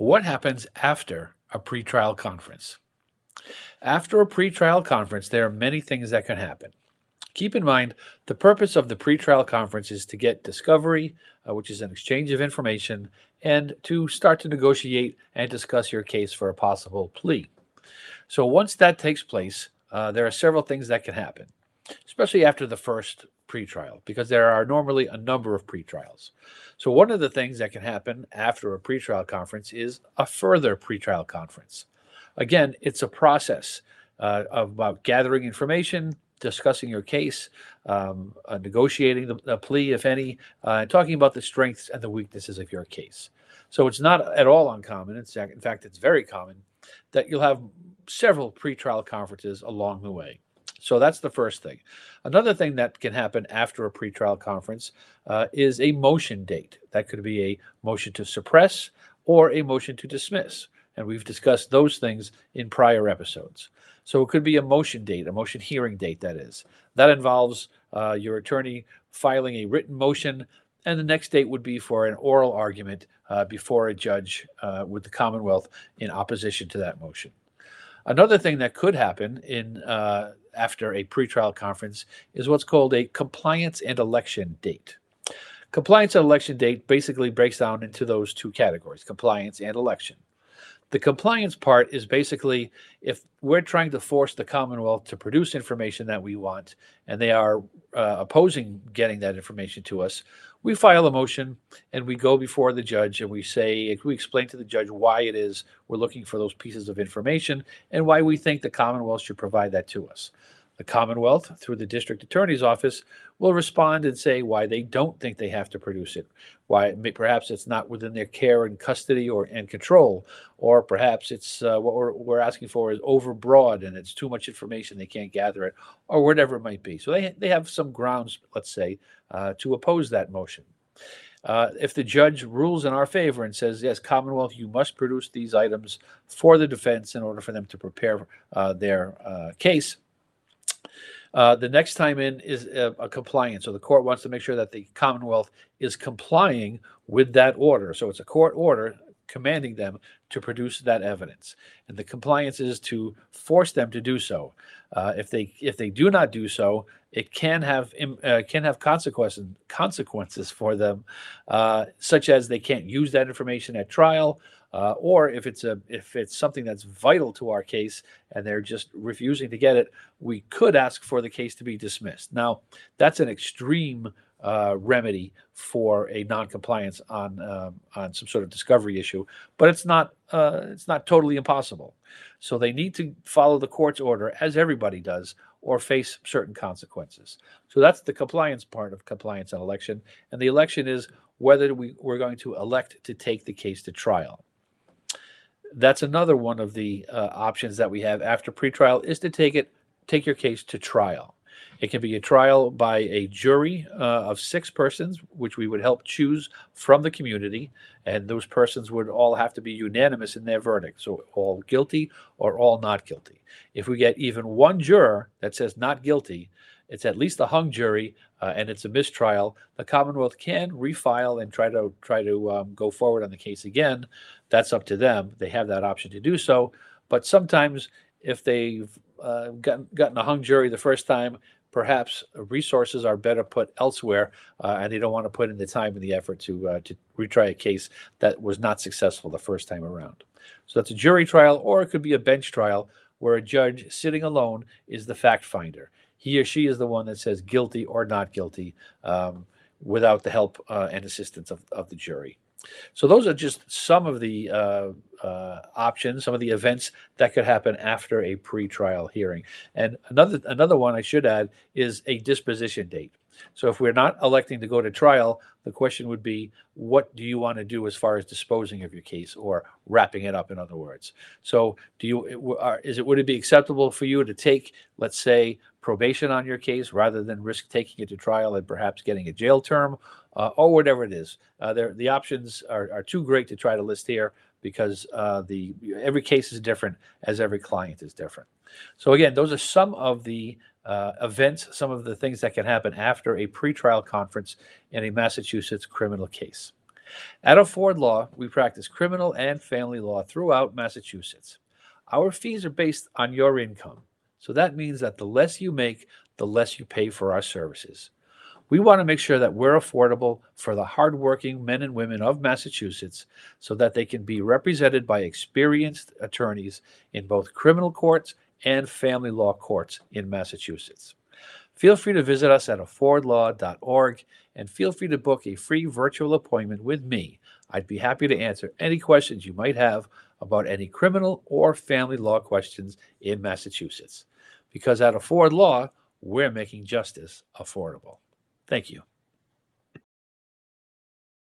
What happens after a pretrial conference? After a pretrial conference, there are many things that can happen. Keep in mind, the purpose of the pretrial conference is to get discovery, uh, which is an exchange of information, and to start to negotiate and discuss your case for a possible plea. So once that takes place, uh, there are several things that can happen, especially after the first pretrial, because there are normally a number of pretrials. So one of the things that can happen after a pretrial conference is a further pretrial conference. Again, it's a process uh, about gathering information, discussing your case, um, uh, negotiating the, the, plea, if any, uh, and talking about the strengths and the weaknesses of your case. So it's not at all uncommon. Fact, in fact, it's very common that you'll have several pretrial conferences along the way. So that's the first thing. Another thing that can happen after a pretrial conference uh, is a motion date. That could be a motion to suppress or a motion to dismiss. And we've discussed those things in prior episodes. So it could be a motion date, a motion hearing date, that is. That involves uh, your attorney filing a written motion, and the next date would be for an oral argument uh, before a judge uh, with the Commonwealth in opposition to that motion. Another thing that could happen in uh, after a pretrial conference is what's called a compliance and election date. Compliance and election date basically breaks down into those two categories compliance and election. The compliance part is basically if we're trying to force the Commonwealth to produce information that we want and they are uh, opposing getting that information to us, we file a motion and we go before the judge and we say, we explain to the judge why it is we're looking for those pieces of information and why we think the Commonwealth should provide that to us. The Commonwealth, through the district attorney's office, will respond and say why they don't think they have to produce it, why perhaps it's not within their care and custody or and control, or perhaps it's uh, what we're, we're asking for is overbroad and it's too much information they can't gather it, or whatever it might be. So they they have some grounds, let's say, uh, to oppose that motion. Uh, if the judge rules in our favor and says, yes, Commonwealth, you must produce these items for the defense in order for them to prepare uh, their uh, case, uh, the next time in is a, a, compliance. So the court wants to make sure that the Commonwealth is complying with that order. So it's a court order commanding them to produce that evidence, and the compliance is to force them to do so. Uh, if they if they do not do so, it can have uh, can have consequences consequences for them, uh, such as they can't use that information at trial. Uh, or if it's a if it's something that's vital to our case and they're just refusing to get it, we could ask for the case to be dismissed. Now, that's an extreme uh, remedy for a non-compliance on um, on some sort of discovery issue, but it's not uh, it's not totally impossible. So they need to follow the court's order, as everybody does, or face certain consequences. So that's the compliance part of compliance and election, and the election is whether we, we're going to elect to take the case to trial that's another one of the uh, options that we have after pretrial is to take it take your case to trial. It can be a trial by a jury uh, of six persons, which we would help choose from the community, and those persons would all have to be unanimous in their verdict, so all guilty or all not guilty. If we get even one juror that says not guilty, it's at least a hung jury uh, and it's a mistrial, the Commonwealth can refile and try to try to um, go forward on the case again. That's up to them. They have that option to do so. But sometimes, if they've uh, gotten, gotten a hung jury the first time, perhaps resources are better put elsewhere, uh, and they don't want to put in the time and the effort to uh, to retry a case that was not successful the first time around. So that's a jury trial, or it could be a bench trial where a judge sitting alone is the fact finder he or she is the one that says guilty or not guilty um, without the help uh, and assistance of, of the jury. So those are just some of the uh, uh, options, some of the events that could happen after a pre-trial hearing. And another another one I should add is a disposition date. So if we're not electing to go to trial, the question would be, what do you want to do as far as disposing of your case or wrapping it up? In other words, so do you is it would it be acceptable for you to take, let's say, probation on your case rather than risk taking it to trial and perhaps getting a jail term uh, or whatever it is? Uh, the options are, are too great to try to list here because uh, the every case is different as every client is different. So again, those are some of the uh, events, some of the things that can happen after a pretrial conference in a Massachusetts criminal case. At Afford Law, we practice criminal and family law throughout Massachusetts. Our fees are based on your income, so that means that the less you make, the less you pay for our services. We want to make sure that we're affordable for the hardworking men and women of Massachusetts so that they can be represented by experienced attorneys in both criminal courts and family law courts in Massachusetts. Feel free to visit us at affordlaw.org and feel free to book a free virtual appointment with me. I'd be happy to answer any questions you might have about any criminal or family law questions in Massachusetts. Because at Afford Law, we're making justice affordable. Thank you.